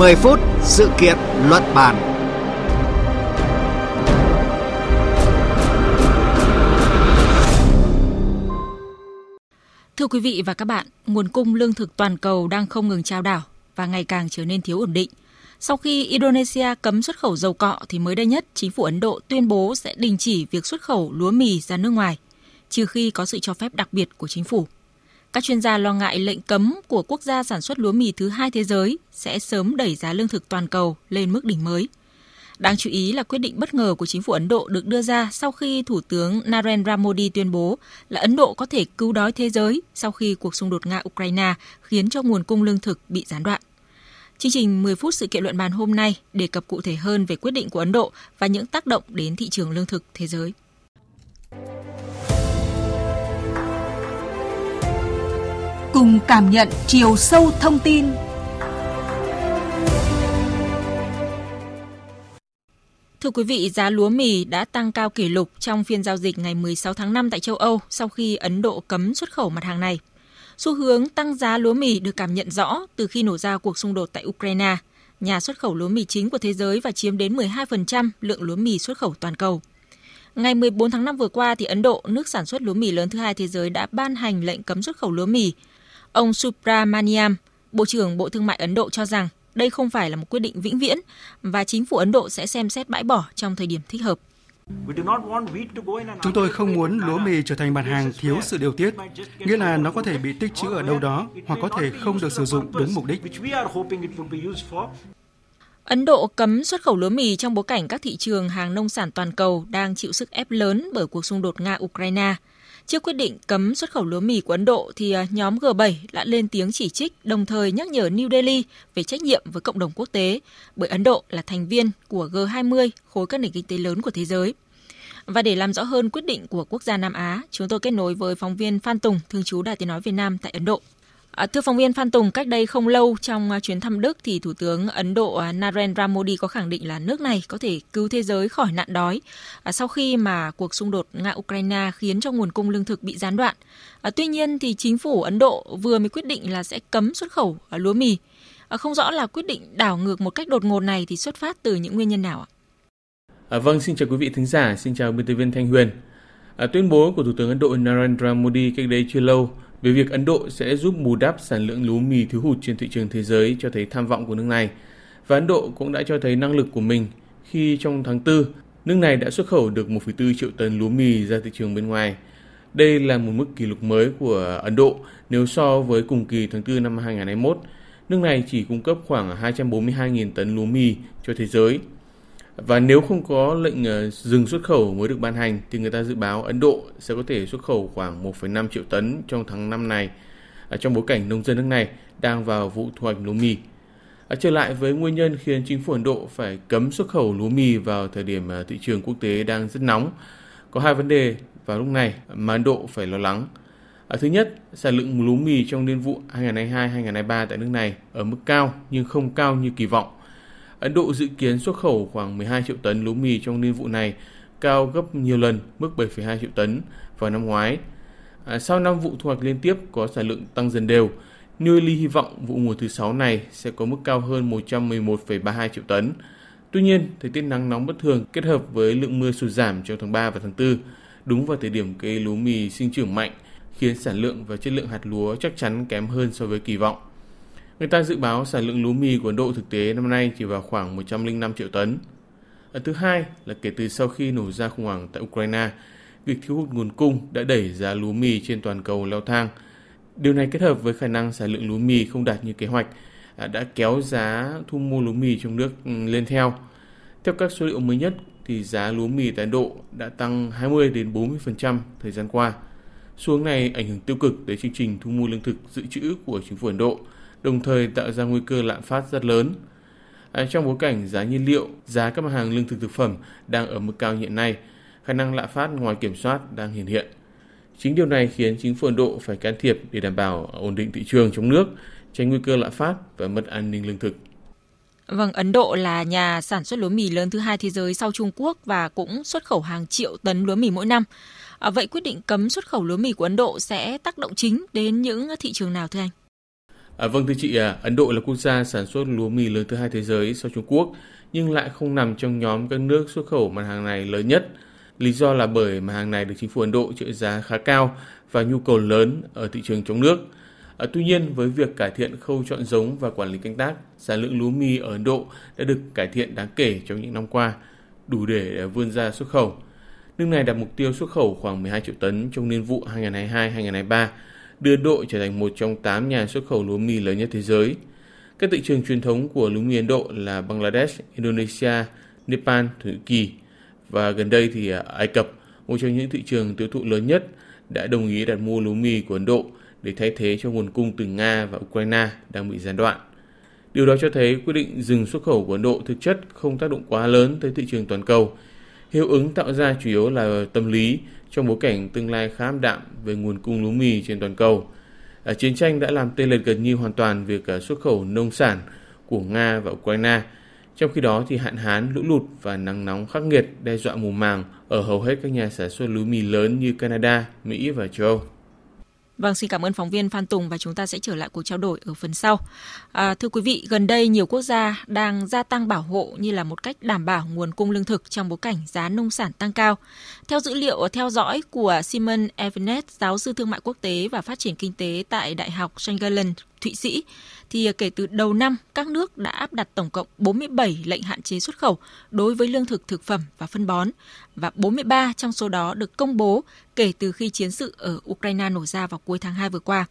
10 phút sự kiện luận bàn. Thưa quý vị và các bạn, nguồn cung lương thực toàn cầu đang không ngừng trao đảo và ngày càng trở nên thiếu ổn định. Sau khi Indonesia cấm xuất khẩu dầu cọ thì mới đây nhất, chính phủ Ấn Độ tuyên bố sẽ đình chỉ việc xuất khẩu lúa mì ra nước ngoài, trừ khi có sự cho phép đặc biệt của chính phủ. Các chuyên gia lo ngại lệnh cấm của quốc gia sản xuất lúa mì thứ hai thế giới sẽ sớm đẩy giá lương thực toàn cầu lên mức đỉnh mới. Đáng chú ý là quyết định bất ngờ của chính phủ Ấn Độ được đưa ra sau khi Thủ tướng Narendra Modi tuyên bố là Ấn Độ có thể cứu đói thế giới sau khi cuộc xung đột Nga-Ukraine khiến cho nguồn cung lương thực bị gián đoạn. Chương trình 10 phút sự kiện luận bàn hôm nay đề cập cụ thể hơn về quyết định của Ấn Độ và những tác động đến thị trường lương thực thế giới. Cùng cảm nhận chiều sâu thông tin Thưa quý vị, giá lúa mì đã tăng cao kỷ lục trong phiên giao dịch ngày 16 tháng 5 tại châu Âu sau khi Ấn Độ cấm xuất khẩu mặt hàng này. Xu hướng tăng giá lúa mì được cảm nhận rõ từ khi nổ ra cuộc xung đột tại Ukraine, nhà xuất khẩu lúa mì chính của thế giới và chiếm đến 12% lượng lúa mì xuất khẩu toàn cầu. Ngày 14 tháng 5 vừa qua, thì Ấn Độ, nước sản xuất lúa mì lớn thứ hai thế giới đã ban hành lệnh cấm xuất khẩu lúa mì. Ông Subramaniam, Bộ trưởng Bộ Thương mại Ấn Độ cho rằng đây không phải là một quyết định vĩnh viễn và chính phủ Ấn Độ sẽ xem xét bãi bỏ trong thời điểm thích hợp. Chúng tôi không muốn lúa mì trở thành mặt hàng thiếu sự điều tiết, nghĩa là nó có thể bị tích trữ ở đâu đó hoặc có thể không được sử dụng đúng mục đích. Ấn Độ cấm xuất khẩu lúa mì trong bối cảnh các thị trường hàng nông sản toàn cầu đang chịu sức ép lớn bởi cuộc xung đột Nga-Ukraine. Trước quyết định cấm xuất khẩu lúa mì của Ấn Độ thì à, nhóm G7 đã lên tiếng chỉ trích đồng thời nhắc nhở New Delhi về trách nhiệm với cộng đồng quốc tế bởi Ấn Độ là thành viên của G20, khối các nền kinh tế lớn của thế giới. Và để làm rõ hơn quyết định của quốc gia Nam Á, chúng tôi kết nối với phóng viên Phan Tùng, thường trú Đài Tiếng Nói Việt Nam tại Ấn Độ. À, thưa phóng viên Phan Tùng, cách đây không lâu trong à, chuyến thăm Đức thì Thủ tướng Ấn Độ à, Narendra Modi có khẳng định là nước này có thể cứu thế giới khỏi nạn đói sau khi mà cuộc xung đột Nga-Ukraine khiến cho nguồn cung lương thực bị gián đoạn. Tuy nhiên thì chính phủ Ấn Độ vừa mới quyết định là sẽ cấm xuất khẩu lúa mì. Không rõ là quyết định đảo ngược một cách đột ngột này thì xuất phát từ những nguyên nhân nào ạ? À, vâng, xin chào quý vị thính giả, xin chào biên tập viên Thanh Huyền. À, tuyên bố của Thủ tướng Ấn Độ Narendra Modi cách đây chưa lâu về việc Ấn Độ sẽ giúp bù đắp sản lượng lúa mì thiếu hụt trên thị trường thế giới cho thấy tham vọng của nước này. Và Ấn Độ cũng đã cho thấy năng lực của mình khi trong tháng 4, nước này đã xuất khẩu được 1,4 triệu tấn lúa mì ra thị trường bên ngoài. Đây là một mức kỷ lục mới của Ấn Độ nếu so với cùng kỳ tháng 4 năm 2021. Nước này chỉ cung cấp khoảng 242.000 tấn lúa mì cho thế giới và nếu không có lệnh ờ, dừng xuất khẩu mới được ban hành thì người ta dự báo Ấn Độ sẽ có thể xuất khẩu khoảng 1,5 triệu tấn trong tháng năm này à, trong bối cảnh nông dân nước này đang vào vụ thu hoạch lúa mì. À, trở lại với nguyên nhân khiến chính phủ Ấn Độ phải cấm xuất khẩu lúa mì vào thời điểm à, thị trường quốc tế đang rất nóng. Có hai vấn đề vào lúc này mà Ấn Độ phải lo lắng. Thứ nhất, sản lượng lúa mì trong niên vụ 2022-2023 tại nước này ở mức cao nhưng không cao như kỳ vọng Ấn Độ dự kiến xuất khẩu khoảng 12 triệu tấn lúa mì trong niên vụ này, cao gấp nhiều lần mức 7,2 triệu tấn vào năm ngoái. À, sau năm vụ thu hoạch liên tiếp có sản lượng tăng dần đều, New Delhi hy vọng vụ mùa thứ 6 này sẽ có mức cao hơn 111,32 triệu tấn. Tuy nhiên, thời tiết nắng nóng bất thường kết hợp với lượng mưa sụt giảm trong tháng 3 và tháng 4, đúng vào thời điểm cây lúa mì sinh trưởng mạnh, khiến sản lượng và chất lượng hạt lúa chắc chắn kém hơn so với kỳ vọng. Người ta dự báo sản lượng lúa mì của Ấn Độ thực tế năm nay chỉ vào khoảng 105 triệu tấn. Ở thứ hai là kể từ sau khi nổ ra khủng hoảng tại Ukraine, việc thiếu hụt nguồn cung đã đẩy giá lúa mì trên toàn cầu leo thang. Điều này kết hợp với khả năng sản lượng lúa mì không đạt như kế hoạch à, đã kéo giá thu mua lúa mì trong nước ừ, lên theo. Theo các số liệu mới nhất thì giá lúa mì tại Ấn Độ đã tăng 20 đến 40% thời gian qua. Xuống này ảnh hưởng tiêu cực tới chương trình thu mua lương thực dự trữ của chính phủ Ấn Độ đồng thời tạo ra nguy cơ lạm phát rất lớn. À, trong bối cảnh giá nhiên liệu, giá các mặt hàng lương thực thực phẩm đang ở mức cao hiện nay, khả năng lạm phát ngoài kiểm soát đang hiện hiện. Chính điều này khiến chính phủ Ấn Độ phải can thiệp để đảm bảo ổn định thị trường trong nước, tránh nguy cơ lạm phát và mất an ninh lương thực. Vâng, Ấn Độ là nhà sản xuất lúa mì lớn thứ hai thế giới sau Trung Quốc và cũng xuất khẩu hàng triệu tấn lúa mì mỗi năm. À, vậy quyết định cấm xuất khẩu lúa mì của Ấn Độ sẽ tác động chính đến những thị trường nào thưa anh? À, vâng thưa chị, à, Ấn Độ là quốc gia sản xuất lúa mì lớn thứ hai thế giới sau Trung Quốc, nhưng lại không nằm trong nhóm các nước xuất khẩu mặt hàng này lớn nhất. Lý do là bởi mặt hàng này được chính phủ Ấn Độ trợ giá khá cao và nhu cầu lớn ở thị trường trong nước. À, tuy nhiên, với việc cải thiện khâu chọn giống và quản lý canh tác, sản lượng lúa mì ở Ấn Độ đã được cải thiện đáng kể trong những năm qua, đủ để à, vươn ra xuất khẩu. Nước này đặt mục tiêu xuất khẩu khoảng 12 triệu tấn trong niên vụ 2022-2023, đưa đội trở thành một trong 8 nhà xuất khẩu lúa mì lớn nhất thế giới. Các thị trường truyền thống của lúa mì Ấn Độ là Bangladesh, Indonesia, Nepal, Thổ Nhĩ Kỳ và gần đây thì à, Ai Cập, một trong những thị trường tiêu thụ lớn nhất, đã đồng ý đặt mua lúa mì của Ấn Độ để thay thế cho nguồn cung từ Nga và Ukraine đang bị gián đoạn. Điều đó cho thấy quyết định dừng xuất khẩu của Ấn Độ thực chất không tác động quá lớn tới thị trường toàn cầu. Hiệu ứng tạo ra chủ yếu là tâm lý trong bối cảnh tương lai khá ảm đạm về nguồn cung lúa mì trên toàn cầu. À, chiến tranh đã làm tê liệt gần như hoàn toàn việc à, xuất khẩu nông sản của Nga và Ukraine. Trong khi đó thì hạn hán, lũ lụt và nắng nóng khắc nghiệt đe dọa mùa màng ở hầu hết các nhà sản xuất lúa mì lớn như Canada, Mỹ và châu Âu. Vâng, xin cảm ơn phóng viên Phan Tùng và chúng ta sẽ trở lại cuộc trao đổi ở phần sau. À, thưa quý vị, gần đây nhiều quốc gia đang gia tăng bảo hộ như là một cách đảm bảo nguồn cung lương thực trong bối cảnh giá nông sản tăng cao. Theo dữ liệu theo dõi của Simon Evanet, giáo sư thương mại quốc tế và phát triển kinh tế tại Đại học St. Thụy Sĩ, thì à, kể từ đầu năm, các nước đã áp đặt tổng cộng 47 lệnh hạn chế xuất khẩu đối với lương thực thực phẩm và phân bón, và 43 trong số đó được công bố kể từ khi chiến sự ở Ukraine nổ ra vào cuối tháng 2 vừa qua.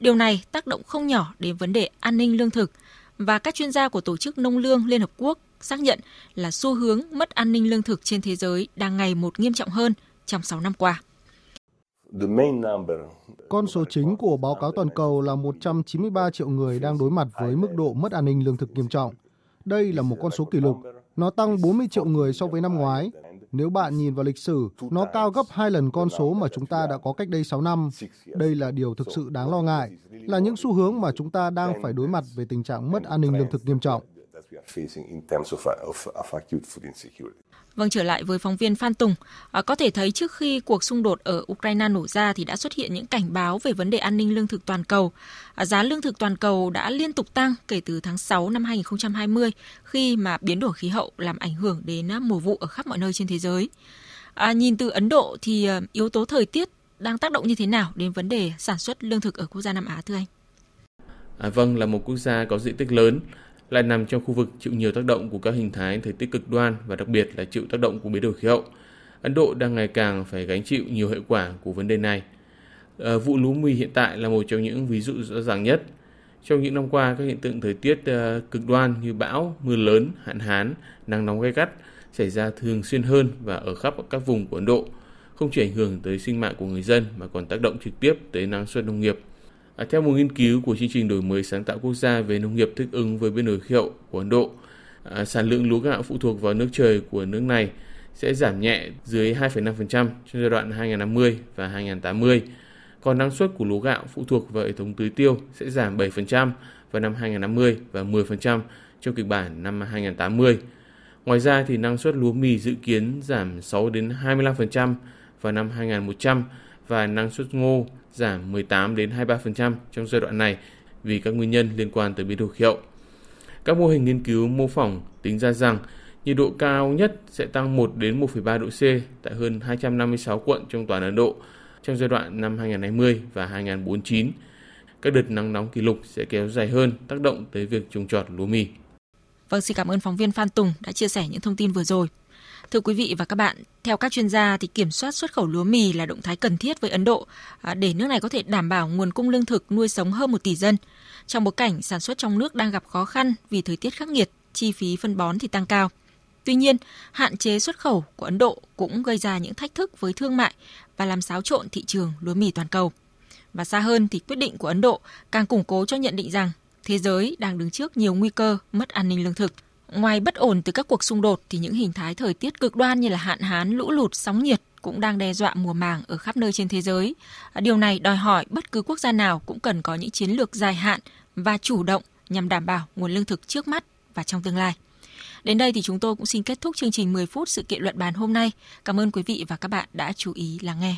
Điều này tác động không nhỏ đến vấn đề an ninh lương thực, và các chuyên gia của Tổ chức Nông lương Liên Hợp Quốc xác nhận là xu hướng mất an ninh lương thực trên thế giới đang ngày một nghiêm trọng hơn trong 6 năm qua. Con số chính của báo cáo toàn cầu là 193 triệu người đang đối mặt với mức độ mất an ninh lương thực nghiêm trọng. Đây là một con số kỷ lục. Nó tăng 40 triệu người so với năm ngoái. Nếu bạn nhìn vào lịch sử, nó cao gấp hai lần con số mà chúng ta đã có cách đây 6 năm. Đây là điều thực sự đáng lo ngại, là những xu hướng mà chúng ta đang phải đối mặt về tình trạng mất an ninh lương thực nghiêm trọng. Vâng, trở lại với phóng viên Phan Tùng, à, có thể thấy trước khi cuộc xung đột ở Ukraine nổ ra thì đã xuất hiện những cảnh báo về vấn đề an ninh lương thực toàn cầu. À, giá lương thực toàn cầu đã liên tục tăng kể từ tháng 6 năm 2020 khi mà biến đổi khí hậu làm ảnh hưởng đến à, mùa vụ ở khắp mọi nơi trên thế giới. À, nhìn từ Ấn Độ thì à, yếu tố thời tiết đang tác động như thế nào đến vấn đề sản xuất lương thực ở quốc gia Nam Á thưa anh? À, vâng, là một quốc gia có diện tích lớn, lại nằm trong khu vực chịu nhiều tác động của các hình thái thời tiết cực đoan và đặc biệt là chịu tác động của biến đổi khí hậu. Ấn Độ đang ngày càng phải gánh chịu nhiều hệ quả của vấn đề này. À, vụ lúa mì hiện tại là một trong những ví dụ rõ ràng nhất. Trong những năm qua, các hiện tượng thời tiết uh, cực đoan như bão, mưa lớn, hạn hán, nắng nóng gay gắt xảy ra thường xuyên hơn và ở khắp các vùng của Ấn Độ, không chỉ ảnh hưởng tới sinh mạng của người dân mà còn tác động trực tiếp tới năng suất nông nghiệp – À, theo một nghiên cứu của chương trình đổi mới sáng tạo quốc gia về nông nghiệp thích ứng với biến đổi khí hậu của Ấn Độ, à, sản lượng lúa gạo phụ thuộc vào nước trời của nước này sẽ giảm nhẹ dưới 2,5% trong giai đoạn 2050 và 2080. Còn năng suất của lúa gạo phụ thuộc vào hệ thống tưới tiêu sẽ giảm 7% vào năm 2050 và 10% trong kịch bản năm 2080. Ngoài ra thì năng suất lúa mì dự kiến giảm 6 đến 25% vào năm 2100 và năng suất ngô giảm 18 đến 23% trong giai đoạn này vì các nguyên nhân liên quan tới biến đổi khí hậu. Các mô hình nghiên cứu mô phỏng tính ra rằng nhiệt độ cao nhất sẽ tăng 1 đến 1,3 độ C tại hơn 256 quận trong toàn Ấn Độ trong giai đoạn năm 2020 và 2049. Các đợt nắng nóng kỷ lục sẽ kéo dài hơn, tác động tới việc trồng trọt lúa mì. Vâng, xin cảm ơn phóng viên Phan Tùng đã chia sẻ những thông tin vừa rồi. Thưa quý vị và các bạn, theo các chuyên gia thì kiểm soát xuất khẩu lúa mì là động thái cần thiết với Ấn Độ à, để nước này có thể đảm bảo nguồn cung lương thực nuôi sống hơn một tỷ dân. Trong bối cảnh sản xuất trong nước đang gặp khó khăn vì thời tiết khắc nghiệt, chi phí phân bón thì tăng cao. Tuy nhiên, hạn chế xuất khẩu của Ấn Độ cũng gây ra những thách thức với thương mại và làm xáo trộn thị trường lúa mì toàn cầu. Và xa hơn thì quyết định của Ấn Độ càng củng cố cho nhận định rằng thế giới đang đứng trước nhiều nguy cơ mất an ninh lương thực. Ngoài bất ổn từ các cuộc xung đột thì những hình thái thời tiết cực đoan như là hạn hán, lũ lụt, sóng nhiệt cũng đang đe dọa mùa màng ở khắp nơi trên thế giới. À, điều này đòi hỏi bất cứ quốc gia nào cũng cần có những chiến lược dài hạn và chủ động nhằm đảm bảo nguồn lương thực trước mắt và trong tương lai. Đến đây thì chúng tôi cũng xin kết thúc chương trình 10 phút sự kiện luận bàn hôm nay. Cảm ơn quý vị và các bạn đã chú ý lắng nghe.